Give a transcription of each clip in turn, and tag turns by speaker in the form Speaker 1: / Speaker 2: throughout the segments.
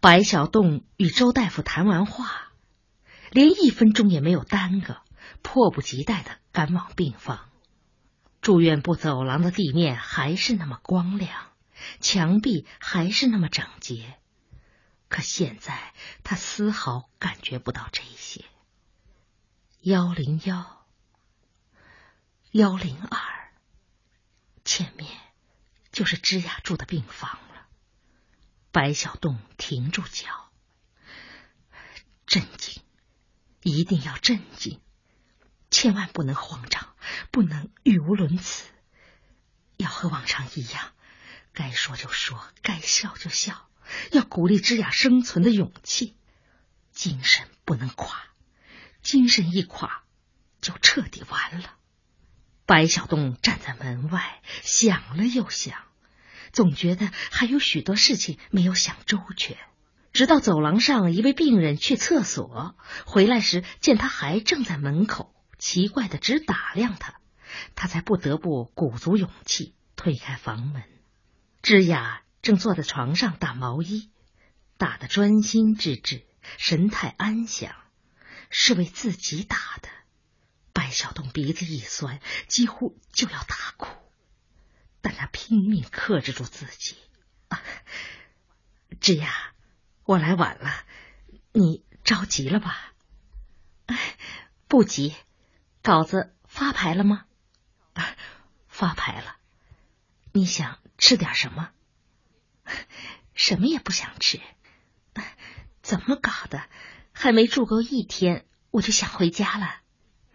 Speaker 1: 白小栋与周大夫谈完话，连一分钟也没有耽搁，迫不及待的赶往病房。住院部走廊的地面还是那么光亮，墙壁还是那么整洁，可现在他丝毫感觉不到这些。幺零幺，幺零二，前面就是芝雅住的病房。白小栋停住脚，镇静，一定要镇静，千万不能慌张，不能语无伦次，要和往常一样，该说就说，该笑就笑，要鼓励芝雅生存的勇气，精神不能垮，精神一垮就彻底完了。白小栋站在门外，想了又想。总觉得还有许多事情没有想周全，直到走廊上一位病人去厕所回来时，见他还正在门口，奇怪的直打量他，他才不得不鼓足勇气推开房门。芝雅正坐在床上打毛衣，打得专心致志，神态安详，是为自己打的。白小栋鼻子一酸，几乎就要大哭。拼命克制住自己。啊，芝雅，我来晚了，你着急了吧？哎不急，稿子发牌了吗？啊发牌了。你想吃点什么？什么也不想吃。怎么搞的？还没住够一天，我就想回家了。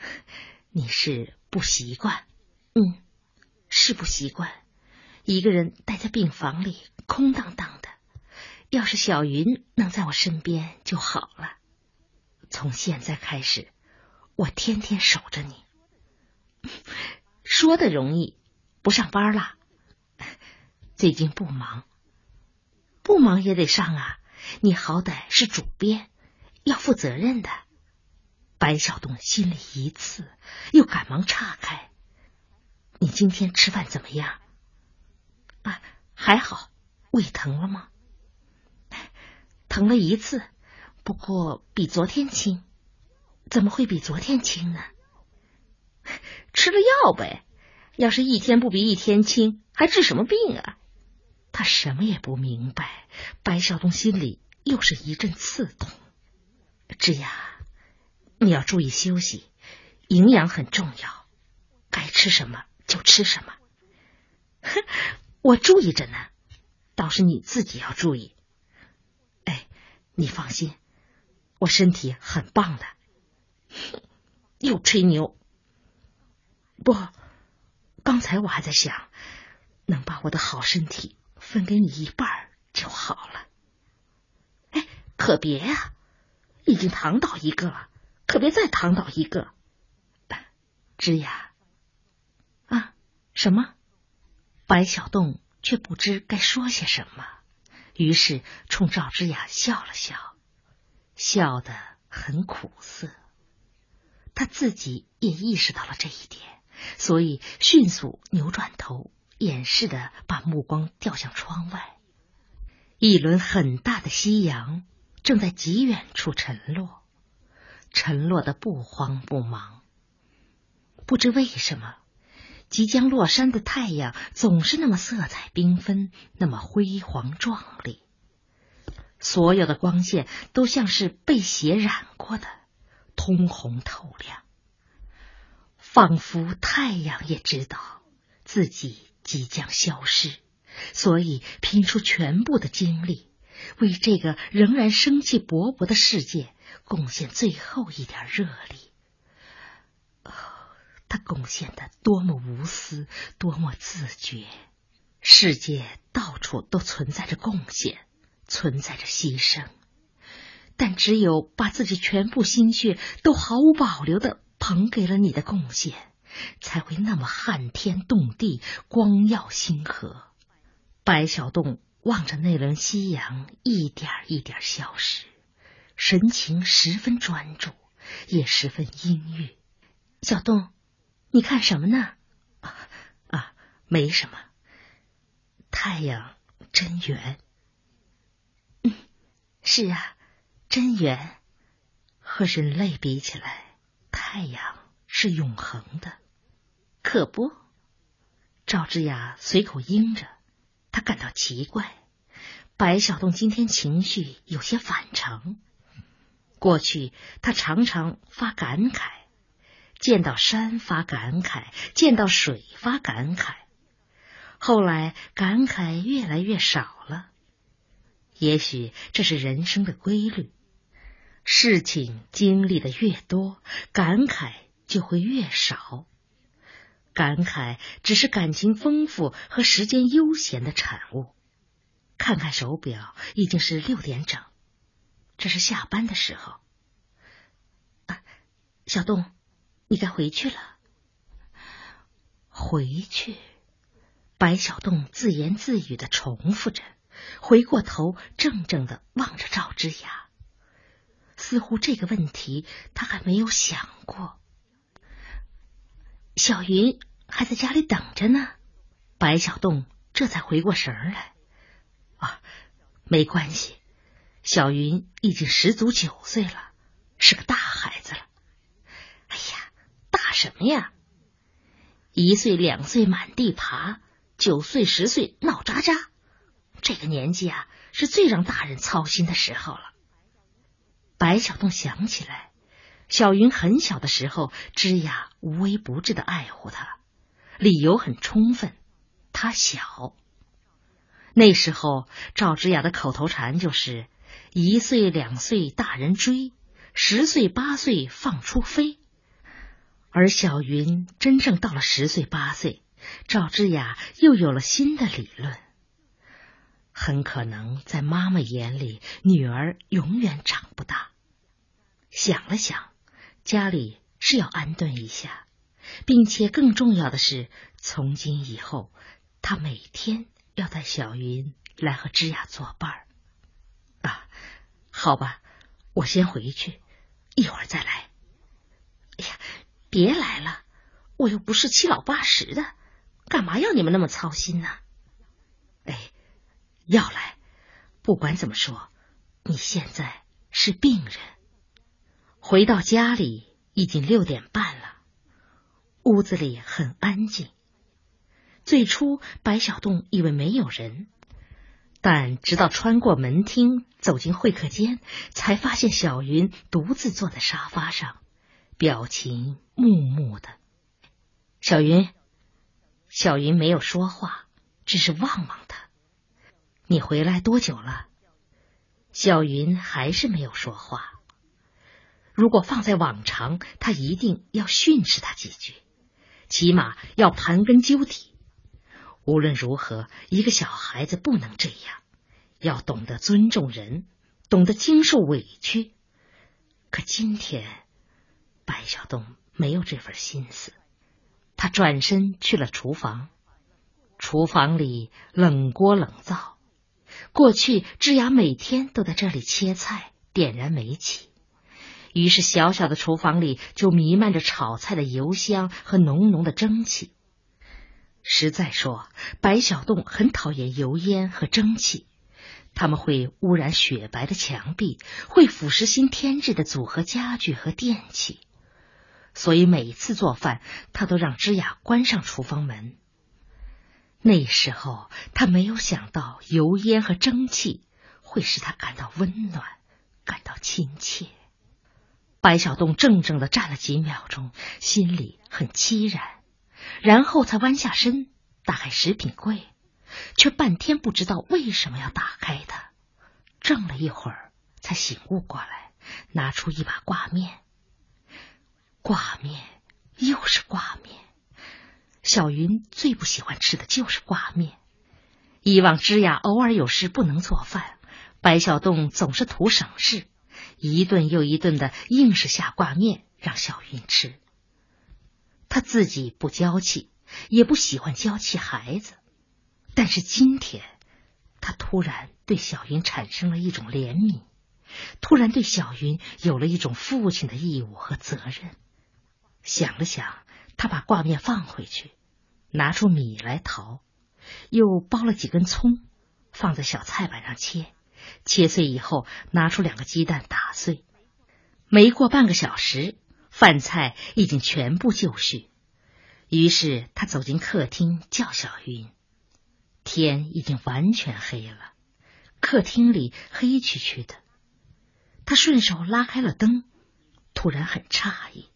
Speaker 1: 你是不习惯？嗯。是不习惯，一个人待在病房里空荡荡的。要是小云能在我身边就好了。从现在开始，我天天守着你。说的容易，不上班了？最近不忙，不忙也得上啊。你好歹是主编，要负责任的。白小东心里一刺，又赶忙岔开。你今天吃饭怎么样？还好。胃疼了吗？疼了一次，不过比昨天轻。怎么会比昨天轻呢？吃了药呗。要是一天不比一天轻，还治什么病啊？他什么也不明白。白少东心里又是一阵刺痛。芝雅，你要注意休息，营养很重要。该吃什么？就吃什么？哼，我注意着呢，倒是你自己要注意。哎，你放心，我身体很棒的。又吹牛？不，刚才我还在想，能把我的好身体分给你一半就好了。哎，可别呀，已经躺倒一个了，可别再躺倒一个。芝雅。啊什么？白小栋却不知该说些什么，于是冲赵之雅笑了笑，笑得很苦涩。他自己也意识到了这一点，所以迅速扭转头，掩饰的把目光掉向窗外。一轮很大的夕阳正在极远处沉落，沉落的不慌不忙。不知为什么。即将落山的太阳总是那么色彩缤纷，那么辉煌壮丽。所有的光线都像是被血染过的，通红透亮。仿佛太阳也知道自己即将消失，所以拼出全部的精力，为这个仍然生气勃勃的世界贡献最后一点热力。他贡献的多么无私，多么自觉！世界到处都存在着贡献，存在着牺牲，但只有把自己全部心血都毫无保留的捧给了你的贡献，才会那么撼天动地、光耀星河。白小栋望着那轮夕阳一点一点消失，神情十分专注，也十分阴郁。小栋。你看什么呢？啊啊，没什么。太阳真圆。嗯，是啊，真圆。和人类比起来，太阳是永恒的，可不？赵之雅随口应着，他感到奇怪。白小洞今天情绪有些反常。过去他常常发感慨，见到山发感慨，见到水发感慨。后来感慨越来越少了。也许这是人生的规律，事情经历的越多，感慨就会越少。感慨只是感情丰富和时间悠闲的产物。看看手表，已经是六点整，这是下班的时候。啊，小东，你该回去了。回去，白小洞自言自语的重复着，回过头，怔怔的望着赵之雅，似乎这个问题他还没有想过。小云还在家里等着呢，白小洞这才回过神来。啊，没关系，小云已经十足九岁了，是个大孩子了。什么呀？一岁两岁满地爬，九岁十岁闹喳喳，这个年纪啊，是最让大人操心的时候了。白小洞想起来。小云很小的时候，芝雅无微不至的爱护她，理由很充分，她小。那时候赵之雅的口头禅就是“一岁两岁大人追，十岁八岁放出飞”。而小云真正到了十岁八岁，赵芝雅又有了新的理论。很可能在妈妈眼里，女儿永远长不大。想了想。家里是要安顿一下，并且更重要的是，从今以后，他每天要带小云来和之雅作伴儿。啊，好吧，我先回去，一会儿再来。别来了，我又不是七老八十的，干嘛要你们那么操心呢？哎，要来，不管怎么说，你现在是病人。回到家里已经六点半了，屋子里很安静。最初白小洞以为没有人，但直到穿过门厅走进会客间，才发现小云独自坐在沙发上，表情木木的。小云，小云没有说话，只是望望他。你回来多久了？小云还是没有说话。如果放在往常，他一定要训斥他几句，起码要盘根究底。无论如何，一个小孩子不能这样，要懂得尊重人，懂得经受委屈。可今天，白小洞没有这份心思，他转身去了厨房。厨房里冷锅冷灶，过去智雅每天都在这里切菜、点燃煤气。于是，小小的厨房里就弥漫着炒菜的油香和浓浓的蒸汽。实在说，白小洞很讨厌油烟和蒸汽，他们会污染雪白的墙壁，会腐蚀新添置的组合家具和电器。所以，每次做饭，他都让芝雅关上厨房门。那时候，他没有想到油烟和蒸汽会使他感到温暖，感到亲切。白小栋怔怔的站了几秒钟，心里很凄然，然后才弯下身打开食品柜，却半天不知道为什么要打开它。怔了一会儿，才醒悟过来，拿出一把挂面。挂面又是挂面，小云最不喜欢吃的就是挂面。以往芝雅偶尔有事不能做饭，白小洞总是图省事。一顿又一顿的硬是下挂面让小云吃，他自己不娇气，也不喜欢娇气孩子，但是今天他突然对小云产生了一种怜悯，突然对小云有了一种父亲的义务和责任。想了想，他把挂面放回去，拿出米来淘，又剥了几根葱，放在小菜板上切。切碎以后，拿出两个鸡蛋打碎。没过半个小时，饭菜已经全部就绪。于是他走进客厅，叫小云。天已经完全黑了，客厅里黑黢黢的。他顺手拉开了灯，突然很诧异，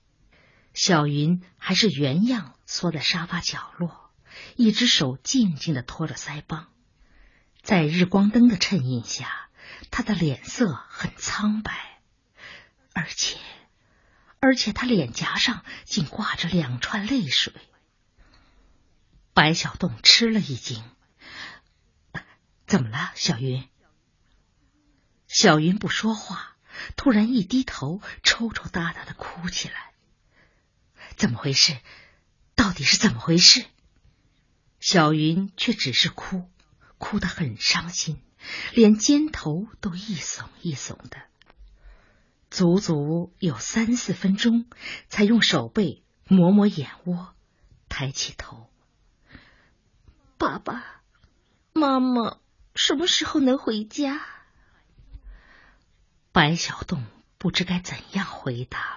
Speaker 1: 小云还是原样缩在沙发角落，一只手静静的托着腮帮。在日光灯的衬映下，他的脸色很苍白，而且，而且他脸颊上竟挂着两串泪水。白小洞吃了一惊：“怎么了，小云？”小云不说话，突然一低头，抽抽搭搭的哭起来。怎么回事？到底是怎么回事？小云却只是哭。哭得很伤心，连肩头都一耸一耸的，足足有三四分钟，才用手背抹抹眼窝，抬起头。爸爸妈妈什么时候能回家？白小洞不知该怎样回答，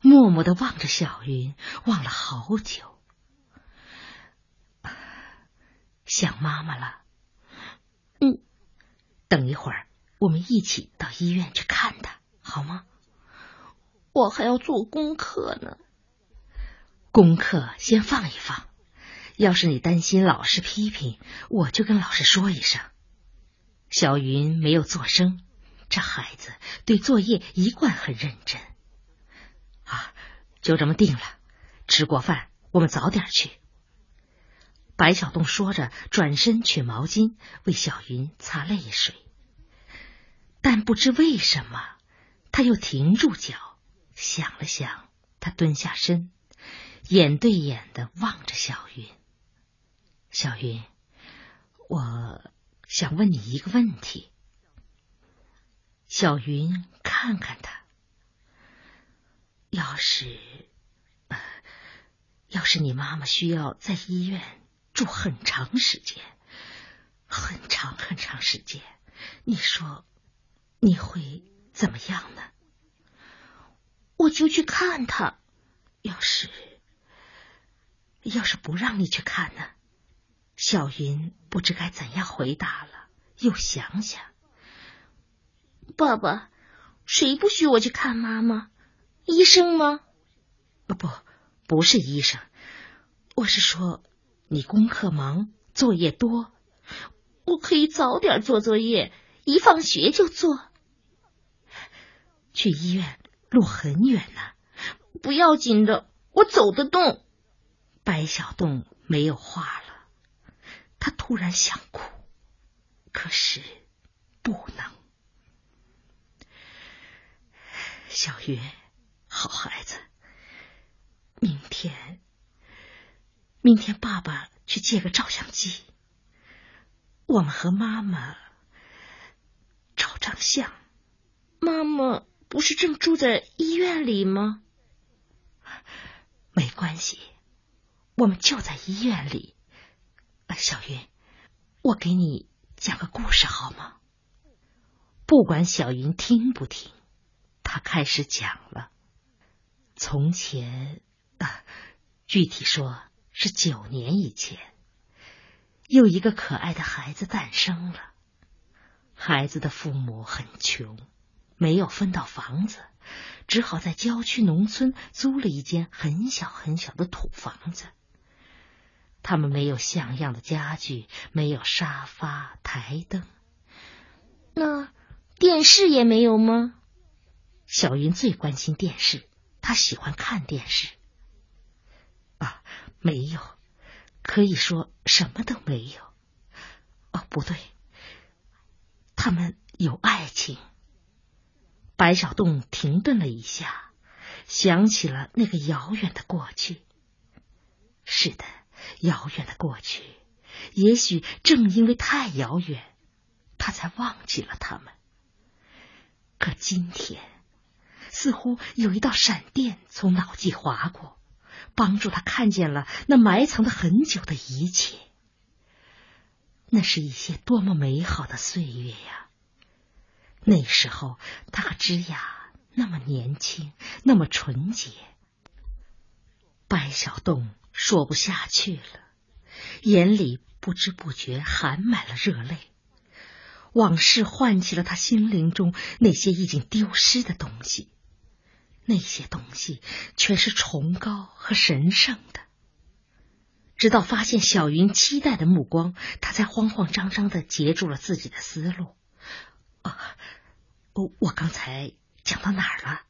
Speaker 1: 默默的望着小云，望了好久。想妈妈了，嗯，等一会儿我们一起到医院去看她，好吗？我还要做功课呢。功课先放一放，要是你担心老师批评，我就跟老师说一声。小云没有做声，这孩子对作业一贯很认真。啊，就这么定了。吃过饭，我们早点去。白小洞说着，转身取毛巾为小云擦泪水，但不知为什么，他又停住脚，想了想，他蹲下身，眼对眼的望着小云。小云，我想问你一个问题。小云看看他，要是，要是你妈妈需要在医院。住很长时间，很长很长时间，你说你会怎么样呢？我就去看他。要是要是不让你去看呢？小云不知该怎样回答了，又想想，爸爸，谁不许我去看妈妈？医生吗？不，不是医生。我是说。你功课忙，作业多，我可以早点做作业，一放学就做。去医院路很远呢，不要紧的，我走得动。白小洞没有话了，他突然想哭，可是不能。小月，好孩子，明天。明天爸爸去借个照相机，我们和妈妈照张相。妈妈不是正住在医院里吗？没关系，我们就在医院里。小云，我给你讲个故事好吗？不管小云听不听，他开始讲了。从前，啊，具体说。是九年以前，又一个可爱的孩子诞生了。孩子的父母很穷，没有分到房子，只好在郊区农村租了一间很小很小的土房子。他们没有像样的家具，没有沙发、台灯，那电视也没有吗？小云最关心电视，他喜欢看电视。啊没有，可以说什么都没有。哦，不对，他们有爱情。白小洞停顿了一下，想起了那个遥远的过去。是的，遥远的过去，也许正因为太遥远，他才忘记了他们。可今天，似乎有一道闪电从脑际划过。帮助他看见了那埋藏的很久的一切，那是一些多么美好的岁月呀！那时候他和芝雅那么年轻，那么纯洁。白小洞说不下去了，眼里不知不觉含满了热泪。往事唤起了他心灵中那些已经丢失的东西，那些东西全是崇高和神圣的。直到发现小云期待的目光，他才慌慌张张的截住了自己的思路。啊！我我刚才讲到哪儿了？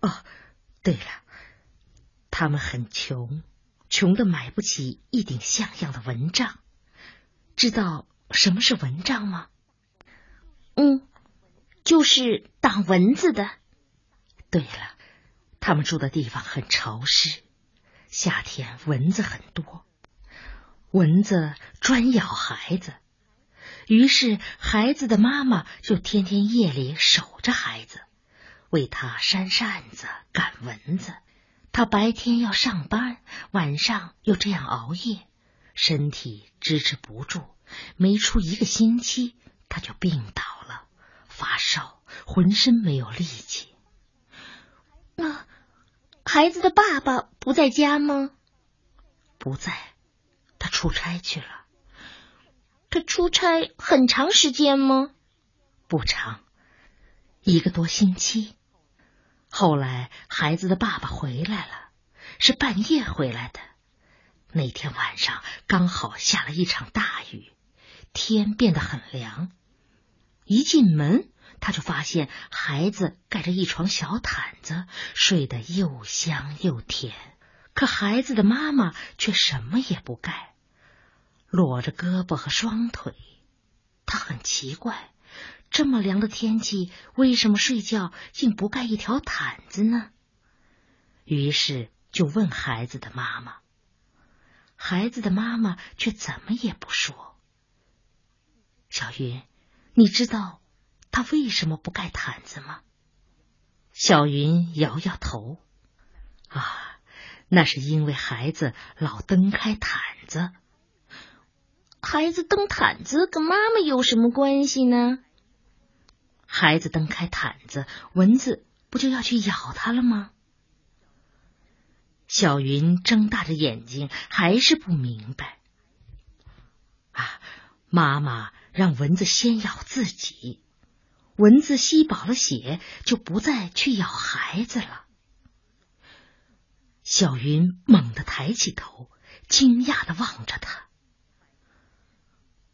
Speaker 1: 哦，对了，他们很穷，穷的买不起一顶像样的蚊帐。知道什么是蚊帐吗？
Speaker 2: 嗯，就是挡蚊子的。
Speaker 1: 对了，他们住的地方很潮湿，夏天蚊子很多，蚊子专咬孩子。于是，孩子的妈妈就天天夜里守着孩子，为他扇扇子、赶蚊子。他白天要上班，晚上又这样熬夜，身体支持不住。没出一个星期，他就病倒了，发烧，浑身没有力气。
Speaker 2: 那孩子的爸爸不在家吗？
Speaker 1: 不在，他出差去了。
Speaker 2: 他出差很长时间吗？
Speaker 1: 不长，一个多星期。后来孩子的爸爸回来了，是半夜回来的。那天晚上刚好下了一场大雨，天变得很凉。一进门，他就发现孩子盖着一床小毯子，睡得又香又甜。可孩子的妈妈却什么也不盖。裸着胳膊和双腿，他很奇怪，这么凉的天气，为什么睡觉竟不盖一条毯子呢？于是就问孩子的妈妈，孩子的妈妈却怎么也不说。小云，你知道他为什么不盖毯子吗？小云摇摇头，啊，那是因为孩子老蹬开毯子。
Speaker 2: 孩子蹬毯子跟妈妈有什么关系呢？
Speaker 1: 孩子蹬开毯子，蚊子不就要去咬他了吗？小云睁大着眼睛，还是不明白。啊，妈妈让蚊子先咬自己，蚊子吸饱了血，就不再去咬孩子了。小云猛地抬起头，惊讶的望着他。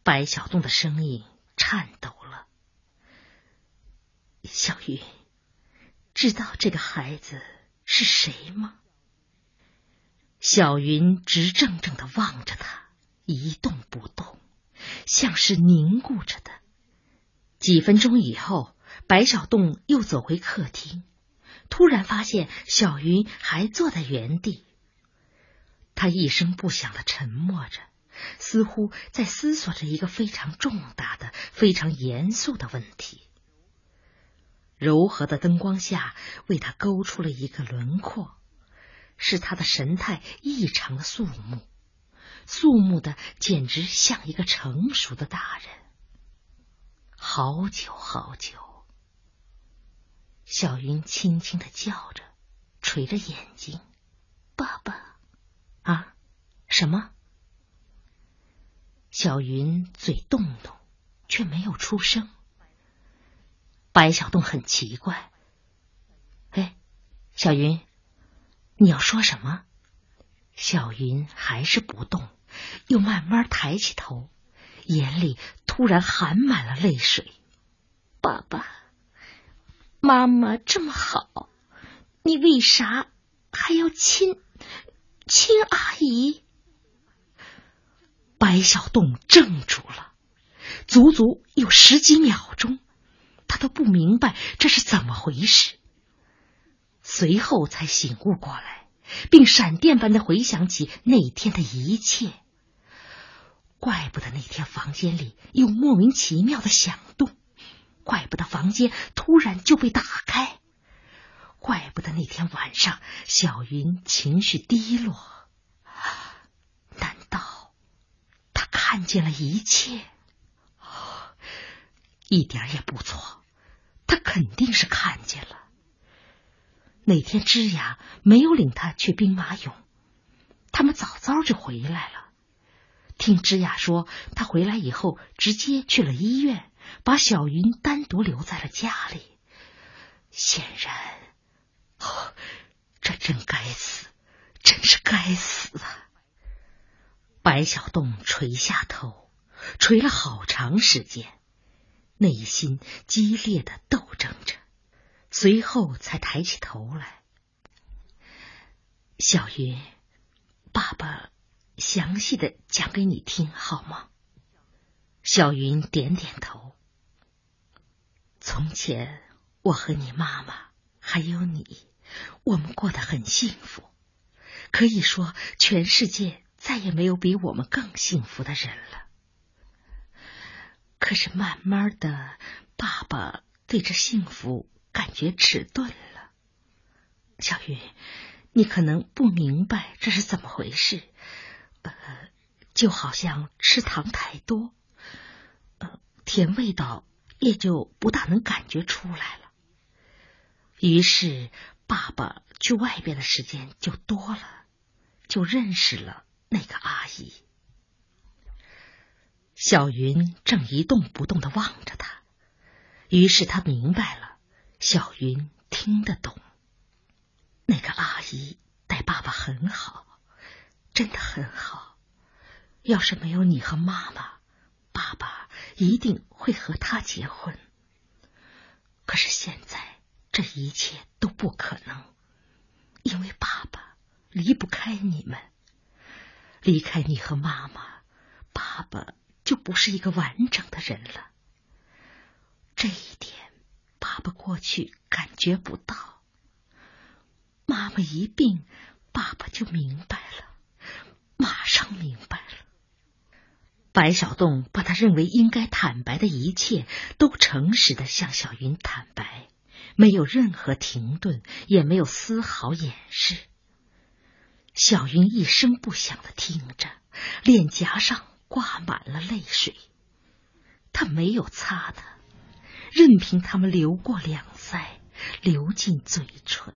Speaker 1: 白小洞的声音颤抖了。小云，知道这个孩子是谁吗？小云直怔怔的望着他，一动不动，像是凝固着的。几分钟以后，白小洞又走回客厅，突然发现小云还坐在原地。他一声不响的沉默着。似乎在思索着一个非常重大的、非常严肃的问题。柔和的灯光下，为他勾出了一个轮廓，使他的神态异常的肃穆，肃穆的简直像一个成熟的大人。好久好久，小云轻轻的叫着，垂着眼睛：“
Speaker 2: 爸爸，
Speaker 1: 啊，什么？”小云嘴动动，却没有出声。白小洞很奇怪：“哎，小云，你要说什么？”小云还是不动，又慢慢抬起头，眼里突然含满了泪水。
Speaker 2: “爸爸妈妈这么好，你为啥还要亲亲阿姨？”
Speaker 1: 白小洞怔住了，足足有十几秒钟，他都不明白这是怎么回事。随后才醒悟过来，并闪电般的回想起那天的一切。怪不得那天房间里有莫名其妙的响动，怪不得房间突然就被打开，怪不得那天晚上小云情绪低落。难道他看见了一切，一点也不错。他肯定是看见了。那天芝雅没有领他去兵马俑，他们早早就回来了。听芝雅说，他回来以后直接去了医院，把小云单独留在了家里。显然，哦，这真该死，真是该死啊！白小洞垂下头，垂了好长时间，内心激烈的斗争着，随后才抬起头来。小云，爸爸。详细的讲给你听好吗？小云点点头。从前，我和你妈妈还有你，我们过得很幸福，可以说全世界再也没有比我们更幸福的人了。可是慢慢的，爸爸对这幸福感觉迟钝了。小云，你可能不明白这是怎么回事。呃，就好像吃糖太多，呃，甜味道也就不大能感觉出来了。于是爸爸去外边的时间就多了，就认识了那个阿姨。小云正一动不动的望着他，于是他明白了，小云听得懂。那个阿姨待爸爸很好。真的很好。要是没有你和妈妈，爸爸一定会和她结婚。可是现在这一切都不可能，因为爸爸离不开你们。离开你和妈妈，爸爸就不是一个完整的人了。这一点，爸爸过去感觉不到。妈妈一病，爸爸就明白了。马上明白了，白小洞把他认为应该坦白的一切都诚实的向小云坦白，没有任何停顿，也没有丝毫掩饰。小云一声不响的听着，脸颊上挂满了泪水，他没有擦的，任凭他们流过两腮，流进嘴唇。